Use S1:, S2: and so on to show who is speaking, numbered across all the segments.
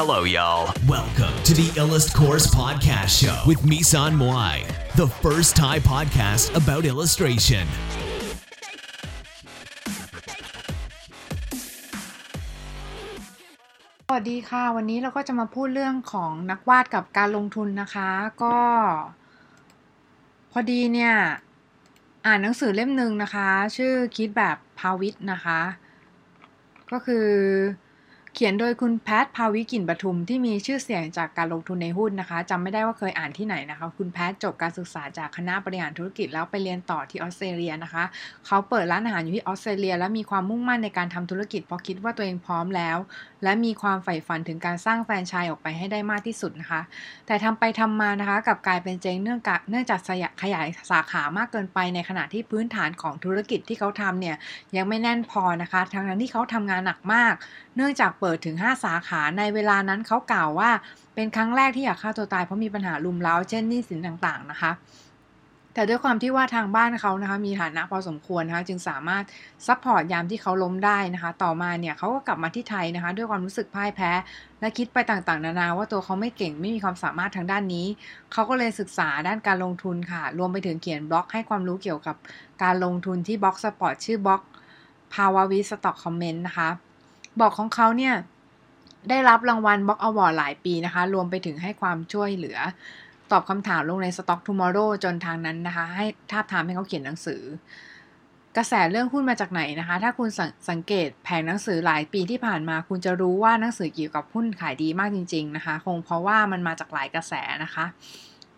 S1: Hello, y'all.
S2: Welcome to the Illust Course Podcast Show with Misan Moai, the first Thai podcast about illustration.
S3: สวัสดีค่ะ วันนี้เราก็จะมาพูดเรื่องของนักวาดกับการลงทุนนะคะ ก็ พอดีเนี่ย อ่านหนังสือเล่มหนึ่งนะคะ ชื่อคิดแบบพาวิทนะคะ ก็คือ เขียนโดยคุณแพทพาวิกินปทุมที่มีชื่อเสียงจากการลงทุนในหุ้นนะคะจำไม่ได้ว่าเคยอ่านที่ไหนนะคะ คุณแพทจบการศึกษาจากคณะบริหารธุรกิจแล้วไปเรียนต่อที่ออสเตรเลียนะคะ เขาเปิดร้านอาหารอยู่ที่ออสเตรเลีย และมีความมุ่งมั่นในการทำธุรกิจเพราะคิดว่าตัวเองพร้อมแล้ว และมีความใฝ่ฝันถึงการสร้างแฟรนไชส์ออกไปให้ได้มากที่สุดนะคะ แต่ทำไปทำมานะคะกลับกลายเป็นเจ๊งเนื่องจากเนื่องจากขยายสาขามากเกินไปในขณะที่พื้นฐานของธุรกิจที่เขาทำเนี่ยยังไม่แน่นพอนะคะทั้งนั้นที่เขาทำงานหนักมาก เนื่องจากเปิดถึง 5 สาขาในเวลานั้นเขากล่าวว่า เป็นครั้งแรกที่อยากฆ่าตัวตายเพราะมีปัญหาลุมเล้าเช่นหนี้สินต่างๆนะคะแต่ด้วยความที่ว่าทางบ้านเขานะคะมีฐานะพอสมควรนะคะจึงสามารถ support ยามที่เขาล้มได้นะคะ ต่อมาเนี่ยเขาก็กลับมาที่ไทยนะคะ ด้วยความรู้สึกพ่ายแพ้ และคิดไปต่างๆ นานาว่าตัวเขาไม่เก่งไม่มีความสามารถทางด้านนี้ เขาก็เลยศึกษาด้านการลงทุนค่ะ รวมไปถึงเขียนบล็อกให้ความรู้เกี่ยวกับการลงทุนที่ Blogspot ชื่อบล็อกภาววิทย์ stock comment นะคะ บล็อกของเขาเนี่ยได้รับรางวัล blog award หลายปีนะคะ รวมไปถึงให้ความช่วยเหลือ ตอบคำถามลงใน Stock2morrow จนทางนั้นนะคะ ให้ทาบทามให้เขาเขียนหนังสือ กระแสเรื่องหุ้นมาจากไหนนะคะ ถ้าคุณสสังเกตแผงหนังสือหลายปีที่ผ่านมา คุณจะรู้ว่าหนังสือเกี่ยวกับหุ้นขายดีมากจริง ๆนะคะ คงเพราะว่ามันมาจากหลายกระแสนะคะ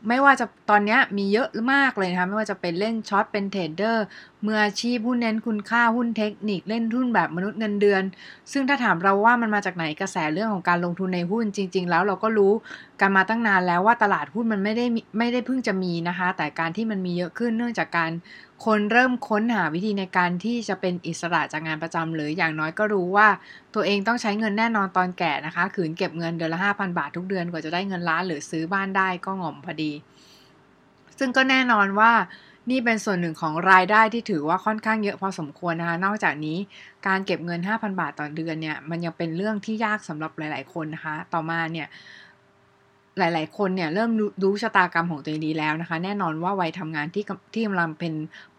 S3: ไม่ว่าจะตอนนี้มีเยอะมากเลยนะคะ ไม่ว่าจะเป็นเล่นช็อตเป็นเทรดเดอร์ มืออาชีพหุ้นเน้นคุณค่าหุ้นเทคนิคเล่นหุ้นแบบมนุษย์เงินเดือน ซึ่งถ้าถามเราว่ามันมาจากไหนกระแสเรื่องของการลงทุนในหุ้นจริง ๆ แล้วเราก็รู้กันมาตั้งนานแล้วว่าตลาดหุ้นมันไม่ได้ไม่ได้เพิ่งจะมีนะคะ แต่การที่มันมีเยอะขึ้นเนื่องจากการคนเริ่มค้นหาวิธีในการที่จะเป็นอิสระจากงานประจำหรืออย่างน้อยก็รู้ว่า ตัวเองต้องใช้เงินแน่นอนตอนแก่นะคะ ขืนเก็บเงินเดือนละ 5,000 บาททุกเดือนกว่าจะได้เงินล้านหรือซื้อบ้านได้ก็ง่อมพอดี ซึ่งก็แน่นอนว่า นี่เป็นส่วนหนึ่งของรายได้ที่ถือว่าค่อนข้างเยอะพอสมควรนะคะ นอกจากนี้การเก็บเงิน 5,000 บาทต่อเดือนเนี่ย มันยังเป็นเรื่องที่ยากสำหรับหลาย ๆ คนนะคะ ต่อมาเนี่ยหลาย ๆ คนเนี่ยเริ่มรู้ชะตากรรมของตัวเองดีแล้วนะคะ แน่นอนว่าวัยทำงานที่ที่กำลังเป็น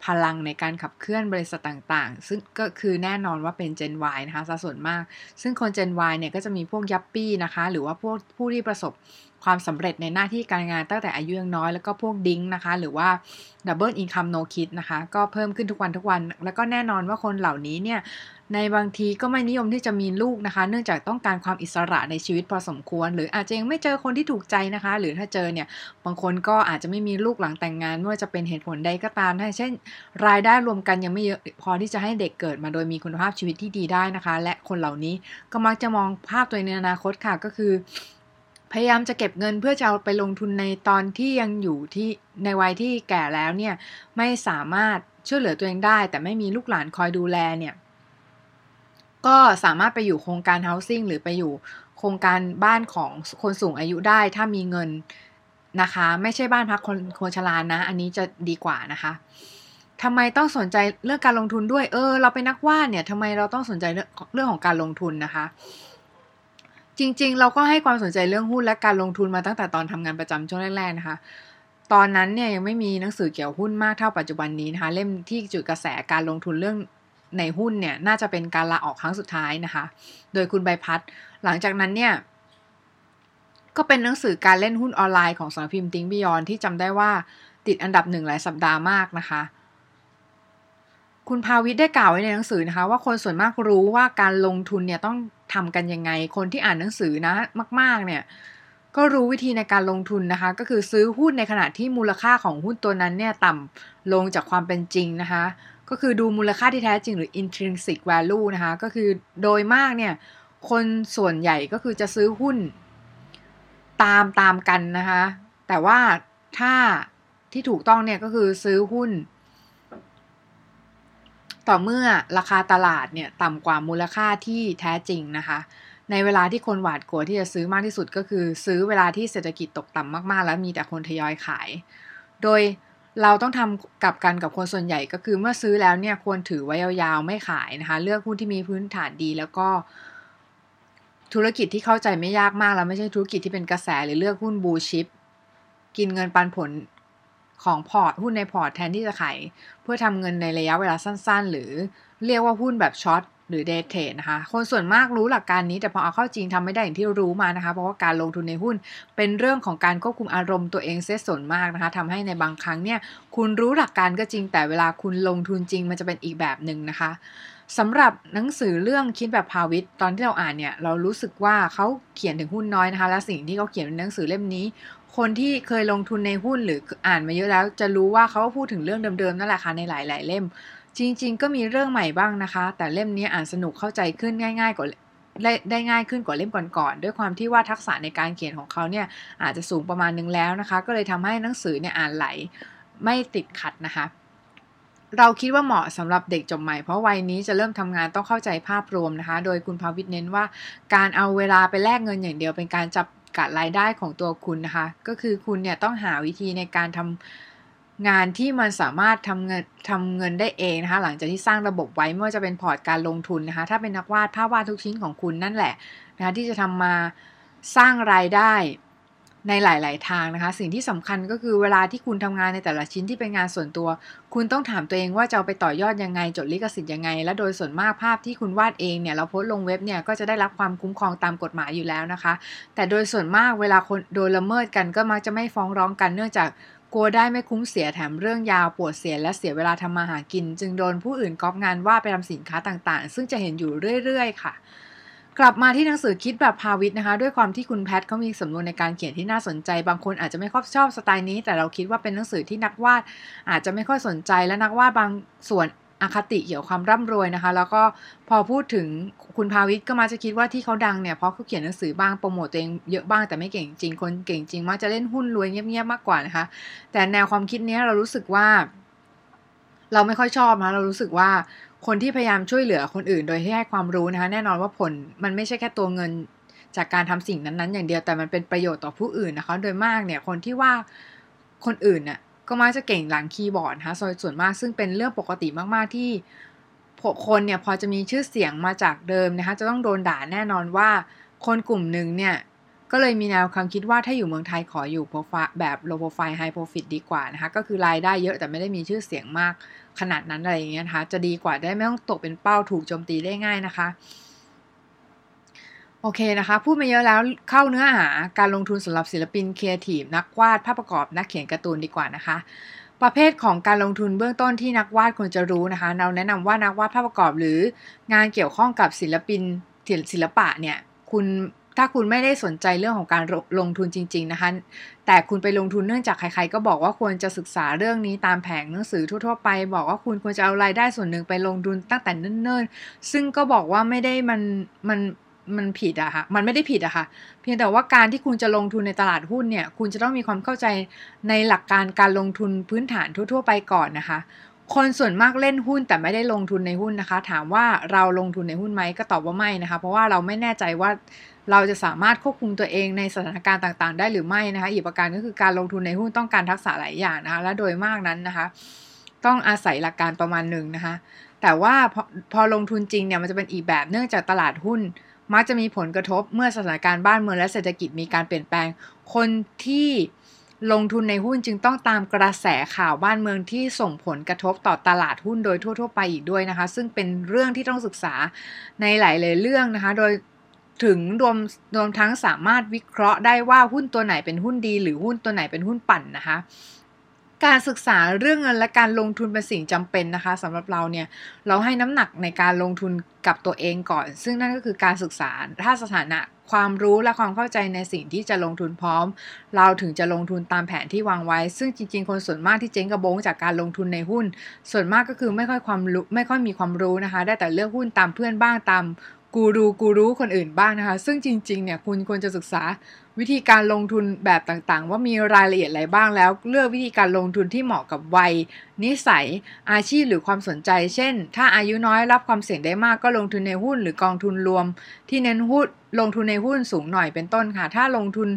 S3: พลังในการขับเคลื่อนบริษัทต่างๆ ซึ่งก็คือแน่นอนว่าเป็น Gen Y นะคะสัดส่วนมาก ซึ่งคน Gen Y เนี่ยก็จะมีพวกยัปปี้นะคะ หรือว่าพวกผู้ที่ประสบความสำเร็จในหน้าที่การงานตั้งแต่อายุยังน้อย แล้วก็พวกดิ้งนะคะ หรือว่า Double Income No Kid นะคะ ก็เพิ่มขึ้นทุกวันทุกวัน แล้วก็แน่นอนว่าคนเหล่านี้เนี่ย ในบางทีก็ไม่นิยมที่จะมีลูกนะคะ เนื่องจากต้องการความอิสระในชีวิตพอสมควร หรืออาจจะยังไม่เจอคนที่ถูกใจนะคะ หรือถ้าเจอเนี่ย บางคนก็อาจจะไม่มีลูกหลังแต่งงานไม่ว่าจะเป็นเหตุผลใดก็ตามนะเช่นรายได้รวมกันยังไม่เยอะพอที่จะให้เด็กเกิดมาโดยมีคุณภาพชีวิตที่ดีได้นะคะ และคนเหล่านี้ก็มักจะมองภาพตัวในอนาคตค่ะก็คือ พยายามจะเก็บเงินเพื่อจะเอาไปลงทุนในตอนที่ยังอยู่ที่ในวัยที่แก่แล้วเนี่ยไม่สามารถช่วยเหลือตัวเองได้ แต่ไม่มีลูกหลานคอยดูแลเนี่ยก็สามารถไปอยู่โครงการ housing หรือไปอยู่โครงการบ้านของคนสูงอายุได้ถ้ามีเงินนะคะ ไม่ใช่บ้านพักคนคนชรานะ อันนี้จะดีกว่านะคะ ทำไมต้องสนใจเรื่องการลงทุนด้วย เออ เราเป็นนักวาดเนี่ยทำไมเราต้องสนใจเรื่องเรื่องของการลงทุนนะคะ จริงๆ เราก็ให้ความสนใจเรื่องหุ้นและการลงทุนมาตั้งแต่ตอนทำงานประจำช่วงแรกๆนะคะ ตอนนั้นเนี่ยยังไม่มีหนังสือเกี่ยวหุ้นมากเท่าปัจจุบันนี้นะคะ เล่มที่จุดกระแสการลงทุนเรื่องในหุ้นเนี่ย น่าจะเป็นการลาออกครั้งสุดท้ายนะคะ โดยคุณใบพัด หลังจากนั้นเนี่ย ก็เป็นหนังสือการเล่นหุ้นออนไลน์ของสำนักพิมพ์ติ้งบิยอนที่จำได้ว่าติดอันดับหนึ่งหลายสัปดาห์มากนะคะ คุณภาวิทได้กล่าวไว้ในหนังสือนะคะ ว่าคนส่วนมากรู้ว่าการลงทุนเนี่ยต้องทำกันยังไง คนที่อ่านหนังสือนะมาก ๆ เนี่ยก็รู้วิธีในการลงทุนนะคะ ก็คือซื้อหุ้นในขณะที่มูลค่าของหุ้นตัวนั้นเนี่ยต่ำลงจากความเป็นจริงนะคะ ก็คือดูมูลค่าที่แท้จริงหรือ intrinsic value นะคะ ก็คือโดยมากเนี่ยคนส่วนใหญ่ก็คือจะซื้อหุ้นตามตามกันนะคะ แต่ว่าถ้าที่ถูกต้องเนี่ยก็คือซื้อหุ้น ต่อเมื่อราคาตลาดเนี่ยต่ำกว่ามูลค่าที่แท้จริงนะคะ ในเวลาที่คนหวาดกลัวที่จะซื้อมากที่สุดก็คือ ซื้อเวลาที่เศรษฐกิจตกต่ำมากๆ แล้วมีแต่คนทยอยขาย โดยเราต้องทำกับกันกับคนส่วนใหญ่ก็คือเมื่อซื้อแล้วเนี่ยควรถือไว้ยาวๆไม่ขายนะคะ เลือกหุ้นที่มีพื้นฐานดีแล้วก็ธุรกิจที่เข้าใจไม่ยากมากแล้วไม่ใช่ธุรกิจที่เป็นกระแสหรือเลือกหุ้น blue chip กินเงินปันผล ของพอร์ตหุ้นในพอร์ตแทนที่จะขายเพื่อทำเงินในระยะเวลาสั้นๆ หรือเรียกว่าหุ้นแบบ short หรือ day trade นะคะ คนส่วนมากรู้หลักการนี้แต่พอเอาเข้าจริงทำไม่ได้อย่างที่รู้มานะคะ เพราะว่าการลงทุนในหุ้นเป็นเรื่องของการควบคุมอารมณ์ตัวเองเสียส่วนมากนะคะทำให้ในบางครั้งเนี่ยคุณรู้หลักการก็จริง แต่เวลาคุณลงทุนจริงมันจะเป็นอีกแบบหนึ่งนะคะสำหรับหนังสือเรื่องคิดแบบพาวิทตอนที่เราอ่านเนี่ยเรารู้สึกว่าเขาเขียนถึงหุ้นน้อยนะคะ และสิ่งที่เขาเขียนในหนังสือเล่มนี้ คนที่เคยลงทุนในหุ้นหรืออ่านมาเยอะแล้ว จะรู้ว่าเขาพูดถึงเรื่องเดิมๆนั่นแหละค่ะในหลาย ๆ เล่ม จริง ๆ ก็มีเรื่องใหม่บ้างนะคะ แต่เล่มนี้อ่านสนุกเข้าใจขึ้นง่าย ๆกว่าได้ง่ายขึ้นกว่าเล่มก่อนๆด้วยความที่ว่าทักษะในการเขียนของเขาเนี่ยอาจจะสูงประมาณนึงแล้วนะคะ ก็เลยทำให้หนังสือเนี่ยอ่านไหลไม่ติดขัดนะคะ เราคิดว่าเหมาะสำหรับเด็กจบใหม่ เพราะวัยนี้จะเริ่มทำงานต้องเข้าใจภาพรวมนะคะ โดยคุณภาวิทเน้นว่า การเอาเวลาไปแลกเงินอย่างเดียวเป็นการจับ กัดรายได้ของตัวคุณนะคะ ก็คือคุณเนี่ยต้องหาวิธีในการทำงานที่มันสามารถทำเงินทำเงินได้เองนะคะ หลังจากที่สร้างระบบไว้ไม่ว่าจะเป็นพอร์ตการลงทุนนะคะ ถ้าเป็นนักวาดภาพวาดทุกชิ้นของคุณนั่นแหละนะคะที่จะทำมาสร้างรายได้ ในหลาย ๆ ทางนะคะ สิ่งที่สำคัญก็คือเวลาที่คุณทำงานในแต่ละชิ้นที่เป็นงานส่วนตัว คุณต้องถามตัวเองว่าจะเอาไปต่อยอดยังไง จดลิขสิทธิ์ยังไง และโดยส่วนมากภาพที่คุณวาดเองเนี่ยเราโพสต์ลงเว็บเนี่ยก็จะได้รับความคุ้มครองตามกฎหมายอยู่แล้วนะคะ แต่โดยส่วนมากเวลาคนโดยละเมิดกันก็มักจะไม่ฟ้องร้องกันเนื่องจากกลัวได้ไม่คุ้มเสียแถมเรื่องยาวปวดเสียและเสียเวลาทำมาหากิน จึงโดนผู้อื่นก๊อปงานว่าไปทำสินค้าต่าง ๆ ซึ่งจะเห็นอยู่เรื่อย ๆ ค่ะ กลับมาที่หนังสือคิดแบบพาวิทนะคะ ด้วยความที่คุณแพทเขามีสำนวนในการเขียนที่น่าสนใจ บางคนอาจจะไม่ค่อยชอบสไตล์นี้ แต่เราคิดว่าเป็นหนังสือที่นักวาด อาจจะไม่ค่อยสนใจและนักวาดบางส่วนอคติเกี่ยวความร่ำรวยนะคะ แล้วก็พอพูดถึงคุณภาวิทก็มาจะคิดว่าที่เขาดังเนี่ยเพราะเขาเขียนหนังสือบ้างโปรโมตตัวเองเยอะบ้างแต่ไม่เก่งจริงคนเก่งจริงมักจะเล่นหุ้นรวยเงียบๆมากกว่านะคะ แต่แนวความคิดนี้เรารู้สึกว่า เราไม่ค่อยชอบนะเรารู้สึกว่า คนที่พยายามช่วยเหลือคนอื่น โดยที่ให้ความรู้นะคะ แน่นอนว่าผลมันไม่ใช่แค่ตัวเงินจากการทำสิ่งนั้นๆ อย่างเดียวแต่มันเป็นประโยชน์ต่อผู้อื่นนะคะ โดยมากเนี่ยคนที่ว่าคนอื่นเนี่ยก็มักจะเก่งหลังคีย์บอร์ดนะคะส่วนมากซึ่งเป็นเรื่องปกติมากๆที่คนเนี่ยพอจะมีชื่อเสียงมาจากเดิมนะคะ จะต้องโดนด่าแน่นอนว่าคนกลุ่มหนึ่งเนี่ย ก็เลยมีแนวความคิดว่าถ้าอยู่เมืองไทยขออยู่โปรไฟล์แบบโลโปรไฟล์ไฮโปรฟิตดีกว่านะคะ ก็คือรายได้เยอะแต่ไม่ได้มีชื่อเสียงมาก ขนาดนั้นอะไรอย่างเงี้ยนะคะ จะดีกว่าได้ไม่ต้องตกเป็นเป้าถูกโจมตีได้ง่ายนะคะโอเคนะคะ พูดมาเยอะแล้วเข้าเนื้อหาการลงทุนสำหรับศิลปินครีเอทีฟนักวาดภาพประกอบนักเขียนการ์ตูนดีกว่านะคะ ประเภทของการลงทุนเบื้องต้นที่นักวาดควรจะรู้นะคะ เราแนะนำว่านักวาดภาพประกอบหรือ งานเกี่ยวข้องกับศิลปินศิลปะเนี่ย คุณ ถ้าคุณไม่ได้สนใจเรื่องของการลงทุนจริง ๆ นะคะ แต่คุณไปลงทุนเนื่องจากใครๆ ก็บอกว่าควรจะศึกษาเรื่องนี้ตามแผงหนังสือทั่วๆไป บอกว่าคุณควรจะเอารายได้ส่วนหนึ่งไปลงทุนตั้งแต่เนิ่นๆ ซึ่งก็บอกว่าไม่ได้มันมันมันผิดอะค่ะ มันไม่ได้ผิดอะค่ะ เพียงแต่ว่าการที่คุณจะลงทุนในตลาดหุ้นเนี่ย คุณจะต้องมีความเข้าใจในหลักการการลงทุนพื้นฐานทั่ว ๆ ไปก่อนนะคะ คนส่วนมากเล่นหุ้นแต่ไม่ได้ลงทุนในหุ้นนะคะ ถามว่าเราลงทุนในหุ้นไหมก็ตอบว่าไม่นะคะ เพราะว่าเราไม่แน่ใจว่า เราจะสามารถควบคุมตัวเองในสถานการณ์ต่างๆ ได้หรือไม่นะคะอีกประการก็คือการลงทุนในหุ้นต้องการทักษะหลายอย่างนะคะและโดยมากนั้นนะคะ ต้องอาศัยหลักการประมาณหนึ่งนะคะ แต่ว่าพอพอลงทุนจริงเนี่ยมันจะเป็นอีกแบบเนื่องจากตลาดหุ้น มักจะมีผลกระทบเมื่อสถานการณ์บ้านเมืองและเศรษฐกิจมีการเปลี่ยนแปลง คนที่ลงทุนในหุ้นจึงต้องตามกระแสข่าวบ้านเมืองที่ส่งผลกระทบต่อตลาดหุ้นโดยทั่ว ๆ ไปอีกด้วยนะคะ ซึ่งเป็นเรื่องที่ต้องศึกษาในหลาย ๆ เรื่องนะคะ โดย ถึงรวมรวมทั้งสามารถวิเคราะห์ได้ว่าหุ้นตัวไหนเป็นหุ้นดี หรือหุ้นตัวไหนเป็นหุ้นปั่นนะคะการศึกษาเรื่องเงินและการลงทุนเป็นสิ่งจำเป็นนะคะสำหรับเราเนี่ยเราให้น้ำหนักในการลงทุนกับตัวเองก่อน ซึ่งนั่นก็คือการศึกษาถ้าสถานะความรู้และความเข้าใจในสิ่งที่จะลงทุนพร้อม เราถึงจะลงทุนตามแผนที่วางไว้ ซึ่งจริง ๆ คนส่วนมากที่เจ๊งกระโบงจากการลงทุนในหุ้น ส่วนมากก็คือไม่ค่อยความรู้ไม่ค่อยมีความรู้นะคะ ได้แต่เลือกหุ้นตามเพื่อนบ้างตาม กูรูกูรู้คนอื่นบ้างนะคะ ซึ่งจริงๆเนี่ยคุณควรจะศึกษา วิธีการลงทุนแบบต่างๆ ว่ามีรายละเอียดอะไรบ้างแล้ว เลือกวิธีการลงทุนที่เหมาะกับวัย นิสัย อาชีพหรือความสนใจ เช่น ถ้าอายุน้อยรับความเสี่ยงได้มากก็ลงทุนในหุ้นหรือกองทุนรวม ที่เน้นหุ้นลงทุนในหุ้นสูงหน่อยเป็นต้นค่ะ ถ้าลงทุน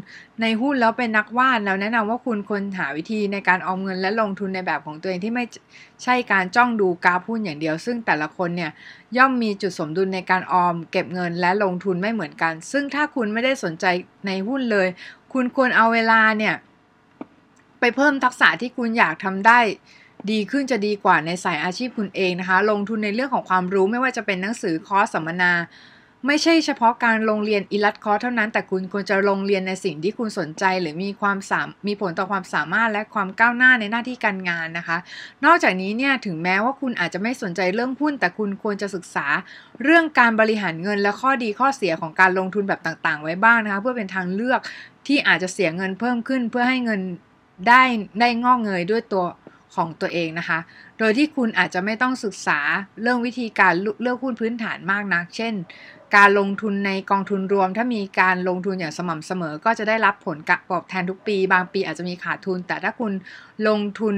S3: ในหุ้นแล้วเป็นนักวาดแล้วแนะนำว่าคุณควรหาวิธีในการออมเงินและลงทุนในแบบของตัวเองที่ไม่ใช่การจ้องดูกราฟหุ้นอย่างเดียว ซึ่งแต่ละคนเนี่ยย่อมมีจุดสมดุลในการออม เก็บเงินและลงทุนไม่เหมือนกัน ซึ่งถ้าคุณไม่ได้สนใจในหุ้นเลย คุณควรเอาเวลาเนี่ย ไปเพิ่มทักษะที่คุณอยากทำได้ดีขึ้นจะดีกว่าในสายอาชีพคุณเองนะคะ ลงทุนในเรื่องของความรู้ไม่ว่าจะเป็นหนังสือคอร์สสัมมนา ไม่ใช่เฉพาะการลงเรียนอิลัดคอร์สเท่านั้น แต่คุณควรจะลงเรียนในสิ่งที่คุณสนใจ หรือมีความสามมีผลต่อความสามารถและความก้าวหน้าในหน้าที่การงานนะคะ นอกจากนี้เนี่ยถึงแม้ว่าคุณอาจจะไม่สนใจเรื่องหุ้น แต่คุณควรจะศึกษาเรื่องการบริหารเงินและข้อดีข้อเสียของการลงทุนแบบต่างๆ ไว้บ้างนะคะเพื่อเป็นทางเลือกที่อาจจะเสียเงินเพิ่มขึ้นเพื่อให้เงินได้ได้งอกเงยด้วยตัว ของตัวเองนะคะ โดยที่คุณอาจจะไม่ต้องศึกษาเรื่องวิธีการเลือกหุ้นพื้นฐานมากนัก เช่น การลงทุนในกองทุนรวม ถ้ามีการลงทุนอย่างสม่ำเสมอ ก็จะได้รับผลตอบแทนทุกปี บางปีอาจจะมีขาดทุน แต่ถ้าคุณลงทุน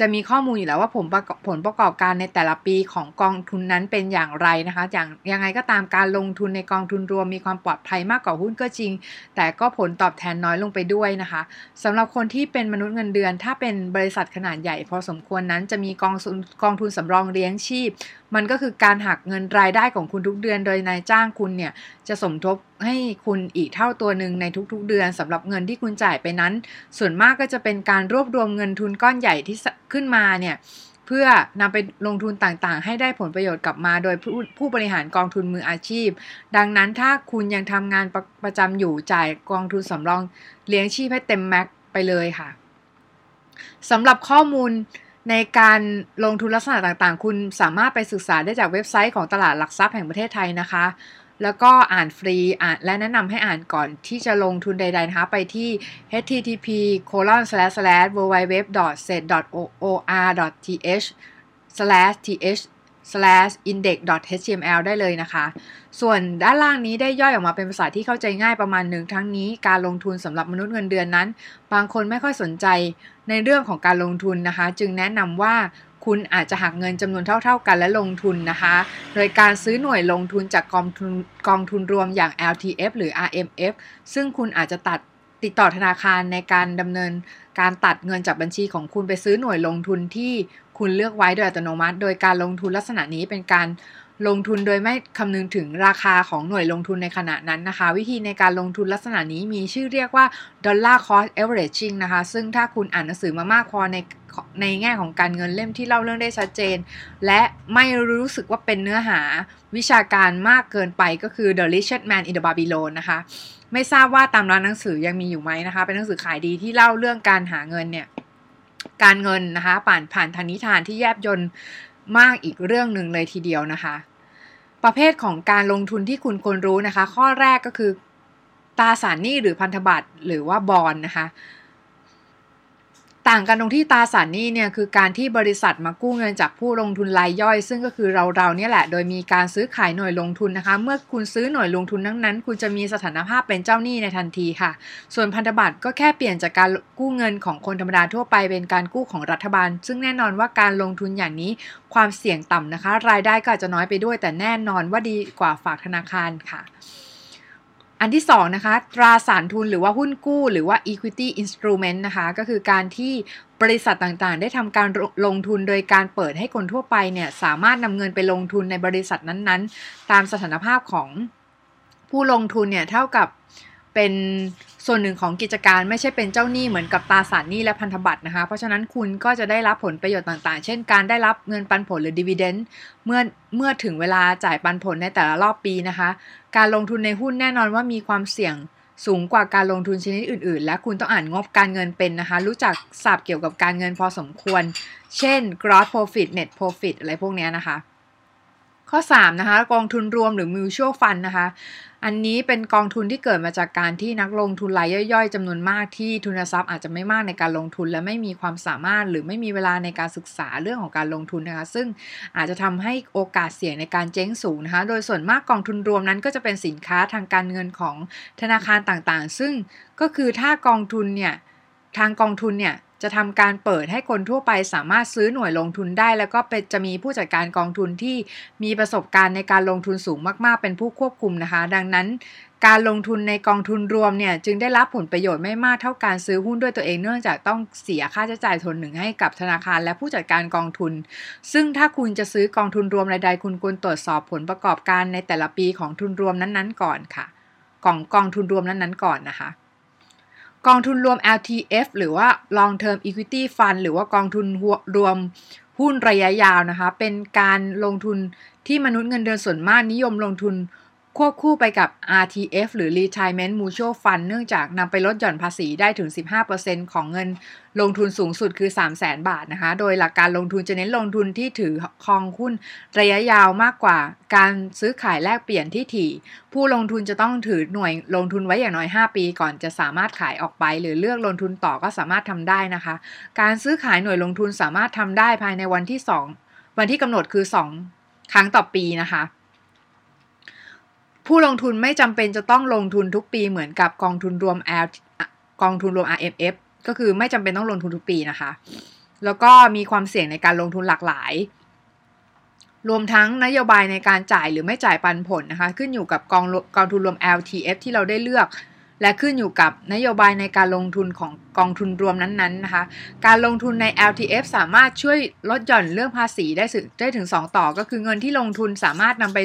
S3: จะมีข้อมูลอยู่แล้วว่าผลประกอบผลประกอบการในแต่ละปีของกองทุนนั้นเป็นอย่างไรนะคะ อย่างยังไงก็ตามการลงทุนในกองทุนรวมมีความปลอดภัยมากกว่าหุ้นก็จริง แต่ก็ผลตอบแทนน้อยลงไปด้วยนะคะสำหรับคนที่เป็นมนุษย์เงินเดือน ถ้าเป็นบริษัทขนาดใหญ่พอสมควรนั้นจะมีกองกองทุนสำรองเลี้ยงชีพมันก็คือการหักเงินรายได้ของคุณทุกเดือน โดยนายจ้างคุณเนี่ยจะสมทบให้คุณอีกเท่าตัวหนึ่งในทุกๆเดือนสำหรับเงินที่คุณจ่ายไปนั้น ส่วนมากก็จะเป็นการรวบรวมเงินทุนก้อนใหญ่ที่ขึ้นมาเนี่ยเพื่อนำไปลงทุนต่างๆ ให้ได้ผลประโยชน์กลับมาโดยผู้ผู้บริหารกองทุนมืออาชีพ ดังนั้นถ้าคุณยังทำงานประประจำอยู่จ่ายกองทุนสำรองเลี้ยงชีพให้เต็มแม็กไปเลยค่ะสำหรับข้อมูล ในการลงทุนลักษณะต่างๆ คุณสามารถไปศึกษาได้จากเว็บไซต์ของตลาดหลักทรัพย์แห่งประเทศไทยนะคะ แล้วก็อ่านฟรีอ่านและแนะนำให้อ่านก่อนที่จะลงทุนใดๆนะคะไปที่ http colon slash slash www set or th slash th /index.html ได้เลยนะคะ ส่วนด้านล่างนี้ได้ย่อยออกมาเป็นภาษาที่เข้าใจง่ายประมาณหนึ่งทั้งนี้การลงทุนสำหรับมนุษย์เงินเดือนนั้น บางคนไม่ค่อยสนใจในเรื่องของการลงทุนนะคะ จึงแนะนำว่าคุณอาจจะหักเงินจำนวนเท่า ๆ กันและลงทุนนะคะ โดยการซื้อหน่วยลงทุนจากกองทุนกองทุนรวมอย่าง LTF หรือ RMF ซึ่งคุณอาจจะตัดติดต่อธนาคารในการดำเนินการตัดเงินจากบัญชีของคุณไปซื้อหน่วยลงทุนที่ คุณเลือกไว้โดยอัตโนมัติ โดยการลงทุนลักษณะนี้เป็นการลงทุนโดยไม่คำนึงถึงราคาของหน่วยลงทุนในขณะนั้นนะคะ วิธีในการลงทุนลักษณะนี้มีชื่อเรียกว่า dollar cost averaging นะคะ ซึ่งถ้าคุณอ่านหนังสือมามากพอในในแง่ของการเงินเล่มที่เล่าเรื่องได้ชัดเจน และไม่รู้สึกว่าเป็นเนื้อหาวิชาการมากเกินไปก็คือ The Richest Man in the Babylon นะคะ ไม่ทราบว่าตามร้านหนังสือยังมีอยู่ไหมนะคะ เป็นหนังสือขายดีที่เล่าเรื่องการหาเงินเนี่ย การเงินนะคะผ่านผ่านทางนิทานที่แยบยนต์มากอีกเรื่องหนึ่งเลยทีเดียวนะคะ ประเภทของการลงทุนที่คุณควรรู้นะคะ ข้อแรกก็คือตราสารหนี้หรือพันธบัตรหรือว่าบอลนะคะ ต่างกันตรงที่ตราสารหนี้เนี่ยคือการที่บริษัทมากู้เงินจากผู้ลงทุนรายย่อย ซึ่งก็คือเราเราเนี่ยแหละ โดยมีการซื้อขายหน่วยลงทุนนะคะ เมื่อคุณซื้อหน่วยลงทุนนั้นนั้นคุณจะมีสถานภาพเป็นเจ้าหนี้ในทันทีค่ะ ส่วนพันธบัตรก็แค่เปลี่ยนจากการกู้เงินของคนธรรมดาทั่วไปเป็นการกู้ของรัฐบาล ซึ่งแน่นอนว่าการลงทุนอย่างนี้ความเสี่ยงต่ำนะคะ รายได้ก็อาจจะน้อยไปด้วย แต่แน่นอนว่าดีกว่าฝากธนาคารค่ะ อันที่2นะคะ ตราสารทุนหรือว่าหุ้นกู้ หรือว่า equity instrument นะคะ ก็คือการที่บริษัทต่างๆ ได้ทำการลงทุนโดยการเปิดให้คนทั่วไปเนี่ย สามารถนำเงินไปลงทุนในบริษัทนั้นๆ ตามสถานภาพของผู้ลงทุนเนี่ย เท่ากับ เป็นส่วนหนึ่งของกิจการไม่ใช่เป็นเจ้าหนี้เหมือนกับตราสารหนี้และพันธบัตรนะคะ เพราะฉะนั้นคุณก็จะได้รับผลประโยชน์ต่างๆ เช่นการได้รับเงินปันผลหรือดีเวเดนต์เมื่อเมื่อถึงเวลาจ่ายปันผลในแต่ละรอบปีนะคะ การลงทุนในหุ้นแน่นอนว่ามีความเสี่ยงสูงกว่าการลงทุนชนิดอื่น ๆ และคุณต้องอ่านงบการเงินเป็นนะคะ รู้จักศัพท์เกี่ยวกับการเงินพอสมควร เช่น gross profit net profit อะไรพวกนี้นะคะ ข้อ 3 นะคะ กองทุนรวมหรือ mutual fund นะคะ อันนี้เป็นกองทุนที่เกิดมาจากการที่นักลงทุนรายย่อยๆจำนวนมากที่ทุนทรัพย์อาจจะไม่มากในการลงทุน และไม่มีความสามารถหรือไม่มีเวลาในการศึกษาเรื่องของการลงทุนนะคะ ซึ่งอาจจะทำให้โอกาสเสี่ยงในการเจ๊งสูงนะคะ โดยส่วนมากกองทุนรวมนั้นก็จะเป็นสินค้าทางการเงินของธนาคารต่างๆ ซึ่งก็คือถ้ากองทุนเนี่ยทางกองทุนเนี่ย จะทำการเปิดให้คนทั่วไปสามารถซื้อหน่วยลงทุนได้ แล้วก็เป็นจะมีผู้จัดการกองทุนที่มีประสบการณ์ในการลงทุนสูงมากๆ เป็นผู้ควบคุมนะคะ ดังนั้น การลงทุนในกองทุนรวมเนี่ยจึงได้รับผลประโยชน์ไม่มากเท่าการซื้อหุ้นด้วยตัวเองเนื่องจากต้องเสียค่าใช้จ่ายทนหนึ่งให้กับธนาคารและผู้จัดการกองทุน ซึ่งถ้าคุณจะซื้อกองทุนรวมรายใดคุณควรตรวจสอบผลประกอบการในแต่ละปีของทุนรวมนั้นๆ ก่อนค่ะ กองกองทุนรวมนั้นๆก่อนนะคะ กองทุนรวม LTF หรือว่า Long Term Equity Fund หรือว่ากองทุนรวมหุ้นระยะยาวนะคะ เป็นการลงทุนที่มนุษย์เงินเดือนส่วนมากนิยมลงทุน ควบคู่ไปกับ RTF หรือ Retirement Mutual Fund เนื่องจากนำไปลดหย่อนภาษีได้ถึง 15%ของเงินลงทุนสูงสุดคือ 3 0 0 0 0 0 บาทนะคะ โดยหลักการลงทุนจะเน้นลงทุนที่ถือครองหุ้นระยะยาวมากกว่าการซื้อขายแลกเปลี่ยนที่ถี่ ผู้ลงทุนจะต้องถือหน่วยลงทุนไว้อย่างน้อย 5 ปี ก่อนจะสามารถขายออกไป หรือเลือกลงทุนต่อก็สามารถทำได้นะคะ การซื้อขายหน่วยลงทุนสามารถทำได้ภายในวันที่ 2 วันที่กำหนดคือ 2 ครั้งต่อปีนะคะ ผู้ลงทุนไม่จำเป็นจะต้องลงทุนทุกปีเหมือนกับกองทุนรวม L กองทุนรวม RMF ก็คือไม่จำเป็นต้องลงทุนทุกปีนะคะ แล้วก็มีความเสี่ยงในการลงทุนหลากหลาย รวมทั้งนโยบายในการจ่ายหรือไม่จ่ายปันผลนะคะ ขึ้นอยู่กับกองกองทุนรวม LTF ที่เราได้เลือกและขึ้นอยู่กับนโยบายในการลงทุนของกองทุนรวมนั้นๆนะคะ การลงทุนใน LTF สามารถช่วยลดหย่อนเรื่องภาษีได้ได้ถึง 2 ต่อ ก็คือเงินที่ลงทุนสามารถนำไป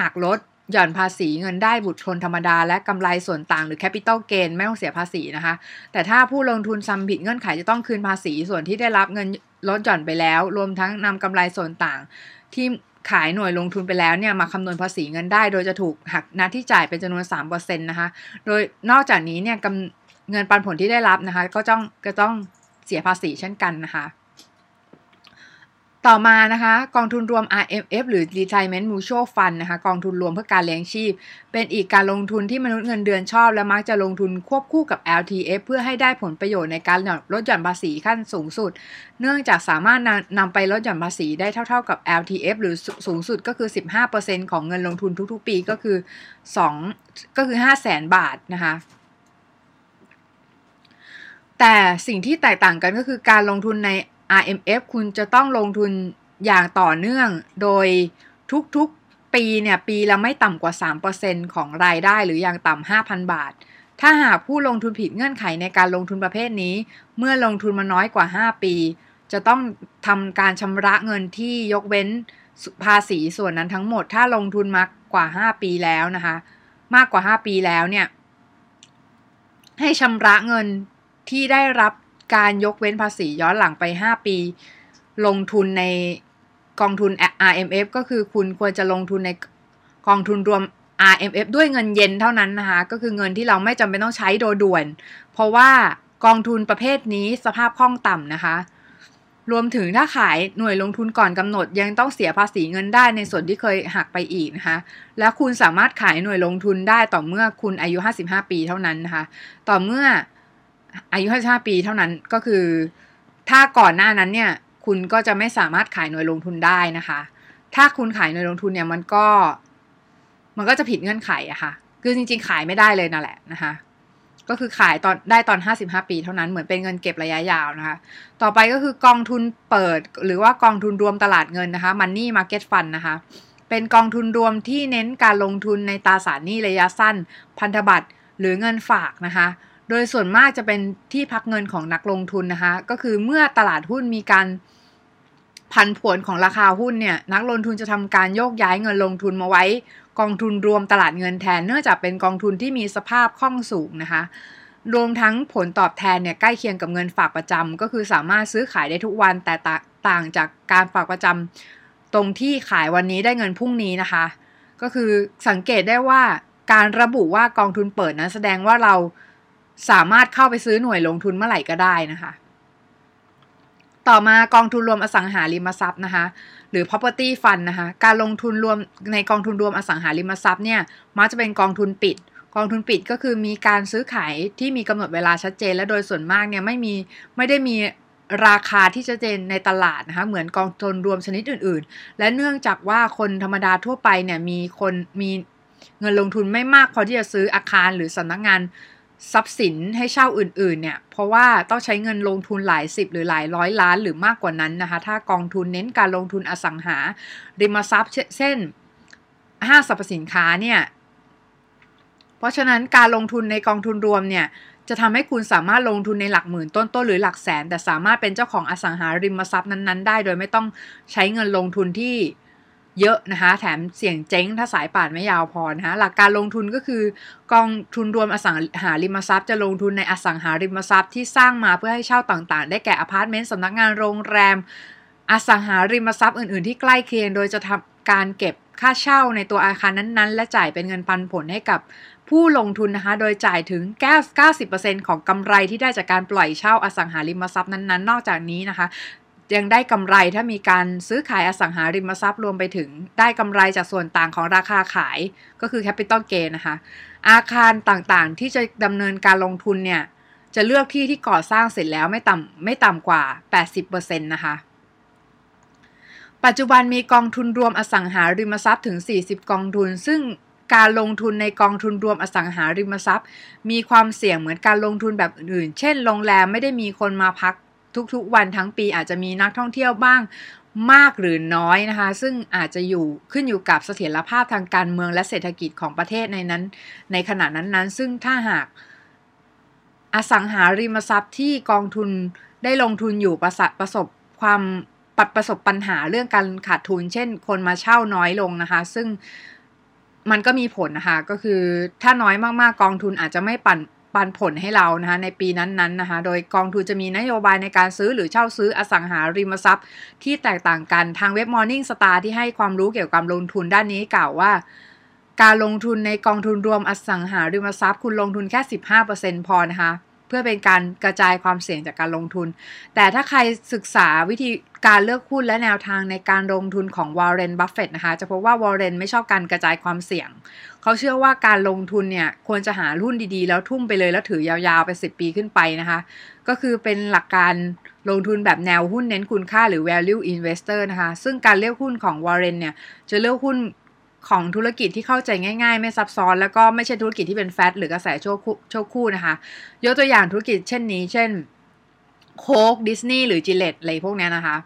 S3: หักลด หย่อนภาษีเงินได้บุตรชนธรรมดา และกำไรส่วนต่างหรือแคปิตอลเกนไม่ต้องเสียภาษีนะคะ แต่ถ้าผู้ลงทุนซ้ำผิดเงื่อนไขจะต้องคืนภาษีส่วนที่ได้รับเงินลดหย่อนไปแล้ว รวมทั้งนำกำไรส่วนต่าง ที่ขายหน่วยลงทุนไปแล้วเนี่ยมาคำนวณภาษีเงินได้ โดยจะถูกหักนาที่จ่ายเป็นจำนวน3%นะคะ โดยนอกจากนี้เนี่ยเงินปันผลที่ได้รับนะคะ ก็ต้องก็ต้องเสียภาษีเช่นกันนะคะ ต่อมานะคะกองทุนรวม RMF หรือ Retirement Mutual Fund นะคะกองทุนรวมเพื่อการเลี้ยงชีพ เป็นอีกการลงทุนที่มนุษย์เงินเดือนชอบ และมักจะลงทุนควบคู่กับ LTF เพื่อให้ได้ผลประโยชน์ในการลดหย่อนภาษีขั้นสูงสุด เนื่องจากสามารถนำไปลดหย่อนภาษีได้เท่าๆกับ LTF หรือสูงสุดก็คือ 15%ของเงินลงทุนทุกๆ ปีก็คือ2ก็คือ 5 0 0แสนบาทนะคะแต่สิ่งที่แตกต่างกันก็คือการลงทุนใน RMF คุณจะต้องลงทุนอย่างต่อเนื่อง โดยทุกๆปีเนี่ยปีละไม่ต่ำกว่า 3%ของรายได้หรืออย่างต่ำ5,000 บาท ถ้าหากผู้ลงทุนผิดเงื่อนไขในการลงทุนประเภทนี้ เมื่อลงทุนมาน้อยกว่า 5 ปี จะต้องทำการชำระเงินที่ยกเว้นภาษีส่วนนั้นทั้งหมด ถ้าลงทุนมากกว่า 5 ปีแล้วนะคะ มากกว่า 5 ปีแล้วเนี่ยให้ชำระเงินที่ได้รับ การยกเว้นภาษีย้อนหลังไป 5 ปี ลงทุนในกองทุน RMF ก็คือคุณควรจะลงทุนในกองทุนรวม RMF ด้วยเงินเย็นเท่านั้นนะคะ ก็คือเงินที่เราไม่จำเป็นต้องใช้โดยด่วน เพราะว่ากองทุนประเภทนี้สภาพคล่องต่ำนะคะ รวมถึงถ้าขายหน่วยลงทุนก่อนกำหนด ยังต้องเสียภาษีเงินได้ในส่วนที่เคยหักไปอีกนะคะ และคุณสามารถขายหน่วยลงทุนได้ต่อเมื่อคุณอายุ 55 ปีเท่านั้นนะคะ ต่อเมื่อ อายุ 55 ปีเท่านั้นก็คือ ถ้าก่อนหน้านั้นเนี่ย คุณก็จะไม่สามารถขายหน่วยลงทุนได้นะคะ ถ้าคุณขายหน่วยลงทุนเนี่ยมันก็ มันก็จะผิดเงื่อนไขอะคะ่ะ คือจริง ๆ ขายไม่ได้เลยนั่นแหละนะคะ ก็คือขายตอนได้ตอน 55 ปีเท่านั้นเหมือนเป็นเงินเก็บระยะยาวนะคะ ต่อไปก็คือกองทุนเปิดหรือว่ากองทุนรวมตลาดเงินนะคะ Money Market Fund นะคะเป็นกองทุนรวมที่เน้นการลงทุนในตราสารหนี้ระยะสั้น พันธบัตรหรือเงินฝากนะคะ โดยส่วนมากจะเป็นที่พักเงินของนักลงทุนนะคะ ก็คือเมื่อตลาดหุ้นมีการพันผวนของราคาหุ้นเนี่ย นักลงทุนจะทำการโยกย้ายเงินลงทุนมาไว้ กองทุนรวมตลาดเงินแทน เนื่องจากเป็นกองทุนที่มีสภาพคล่องสูงนะคะ รวมทั้งผลตอบแทนเนี่ยใกล้เคียงกับเงินฝากประจำก็คือสามารถซื้อขายได้ทุกวันแต่ต่างจากการฝากประจำตรงที่ขายวันนี้ได้เงินพรุ่งนี้นะคะ ก็คือสังเกตได้ว่าการระบุว่ากองทุนเปิดนั้นแสดงว่าเรา สามารถเข้าไปซื้อหน่วยลงทุนเมื่อไหร่ก็ได้นะคะ ต่อมากองทุนรวมอสังหาริมทรัพย์นะคะ หรือ property fund นะคะ การลงทุนรวมในกองทุนรวมอสังหาริมทรัพย์เนี่ยมักจะเป็นกองทุนปิด กองทุนปิดก็คือมีการซื้อขายที่มีกำหนดเวลาชัดเจน และโดยส่วนมากเนี่ยไม่มีไม่ได้มีราคาที่ชัดเจนในตลาดนะคะเหมือนกองทุนรวมชนิดอื่น ๆ และเนื่องจากว่าคนธรรมดาทั่วไปเนี่ยมีคนมีเงินลงทุนไม่มากพอที่จะซื้ออาคารหรือสำนักงาน ทรัพย์สินให้เช่าอื่นๆเนี่ยเพราะว่าต้องใช้เงินลงทุนหลายสิบหรือหลายร้อยล้านหรือมากกว่านั้นนะคะ ถ้ากองทุนเน้นการลงทุนอสังหา ริมทรัพย์เช่นห้างสรรพสินค้าเนี่ยเพราะฉะนั้นการลงทุนในกองทุนรวมเนี่ยจะทำให้คุณสามารถลงทุนในหลักหมื่นต้นๆหรือหลักแสน แต่สามารถเป็นเจ้าของอสังหาริมทรัพย์นั้นๆ ได้ โดยไม่ต้องใช้เงินลงทุนที่ เยอะนะคะ แถมเสี่ยงเจ๊งถ้าสายป่านไม่ยาวพอนะคะหลักการลงทุนก็คือกองทุนรวมอสังหาริมทรัพย์ จะลงทุนในอสังหาริมทรัพย์ที่สร้างมาเพื่อให้เช่าต่างๆ ได้แก่อพาร์ตเมนต์สำนักงานโรงแรม อสังหาริมทรัพย์อื่น ๆ ที่ใกล้เคียง โดยจะทำการเก็บค่าเช่าในตัวอาคารนั้นๆ และจ่ายเป็นเงินปันผลให้กับผู้ลงทุนนะคะ โดยจ่ายถึง 90%ของกำไรที่ได้จากการปล่อยเช่าอสังหาริมทรัพย์นั้นๆ นอกจากนี้นะคะ ยังได้กำไรถ้ามีการซื้อขายอสังหาริมทรัพย์รวมไปถึง ได้กำไรจากส่วนต่างของราคาขายก็คือ capital gain นะคะ อาคารต่างๆ ที่จะดำเนินการลงทุนเนี่ย จะเลือกที่ที่ก่อสร้างเสร็จแล้วไม่ต่ำไม่ต่ำกว่า 80%นะคะ ปัจจุบันมีกองทุนรวมอสังหาริมทรัพย์ถึง 40 กองทุน ซึ่งการลงทุนในกองทุนรวมอสังหาริมทรัพย์ มีความเสี่ยงเหมือนการลงทุนแบบอื่น เช่น โรงแรมไม่ได้มีคนมาพัก ทุกๆ วันทั้งปีอาจจะมีนักท่องเที่ยวบ้างมากหรือน้อยนะคะ ซึ่งอาจจะอยู่ขึ้นอยู่กับเสถียรภาพทางการเมืองและเศรษฐกิจของประเทศในนั้น ในขณะนั้นๆ ซึ่งถ้าหากอสังหาริมทรัพย์ที่กองทุนได้ลงทุนอยู่ประสประสบความปัดประสบปัญหาเรื่องการขาดทุน เช่น คนมาเช่าน้อยลงนะคะ ซึ่งมันก็มีผลนะคะ ก็คือถ้าน้อยมากๆกองทุนอาจจะไม่ปั่น ปันผลให้เรานะคะในปีนั้นๆนะคะโดยกองทุนจะมีนโยบายในการซื้อหรือเช่าซื้ออสังหาริมทรัพย์ ที่แตกต่างกันทางเว็บ Morningstar ที่ให้ความรู้เกี่ยวกับลงทุนด้านนี้กล่าวว่าการลงทุนในกองทุนรวมอสังหาริมทรัพย์ คุณลงทุนแค่ 15%พอนะคะ เพื่อเป็นการกระจายความเสี่ยงจากการลงทุน แต่ถ้าใครศึกษาวิธีการเลือกหุ้นและแนวทางในการลงทุนของวอร์เรน บัฟเฟตนะคะ จะพบว่าวอร์เรนไม่ชอบการกระจายความเสี่ยง เขาเชื่อว่าการลงทุนเนี่ยควรจะหาหุ้นดีๆ แล้วทุ่มไปเลยแล้วถือยาวๆ ไป 10 ปีขึ้นไปนะคะ ก็คือเป็นหลักการลงทุนแบบแนวหุ้นเน้นคุณค่าหรือ value investor นะคะ ซึ่งการเลือกหุ้นของวอร์เรนเนี่ยจะเลือกหุ้น ของธุรกิจที่เข้าใจง่ายๆ ไม่ซับซ้อน แล้วก็ไม่ใช่ธุรกิจที่เป็น fad หรือกระแสชั่วชั่วครู่นะคะ ยกตัวอย่างธุรกิจเช่นนี้ เช่นโค้กดิสนีย์หรือ Gillette อะไรพวกนี้นะคะ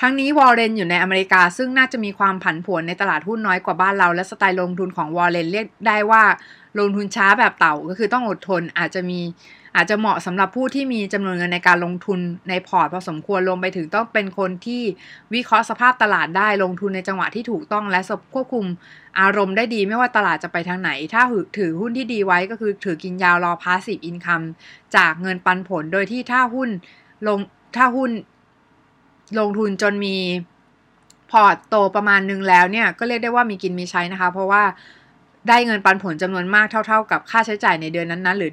S3: ทั้งนี้วอร์เรนอยู่ในอเมริกา ซึ่งน่าจะมีความผันผวนในตลาดหุ้นน้อยกว่าบ้านเรา และสไตล์ลงทุนของวอร์เรนเรียกได้ว่า ลงทุนช้าแบบเต่าก็คือต้องอดทนอาจจะมีอาจจะเหมาะสำหรับผู้ที่มีจำนวนเงินในการลงทุนในพอร์ตพอสมควรรวมไปถึงต้องเป็นคนที่วิเคราะห์สภาพตลาดได้ลงทุนในจังหวะที่ถูกต้องและควบคุมอารมณ์ได้ดีไม่ว่าตลาดจะไปทางไหน ถ้าถือหุ้นที่ดีไว้ก็คือถือกินยาวรอ passive income จากเงินปันผลโดยที่ถ้าหุ้นลงถ้าหุ้นลงทุนจนมีพอร์ตโตประมาณนึงแล้วเนี่ยก็เรียกได้ว่ามีกินมีใช้นะคะ เพราะว่า ได้เงินปันผลจำนวนมากเท่า ๆ กับค่าใช้จ่ายในเดือนนั้น ๆ หรือ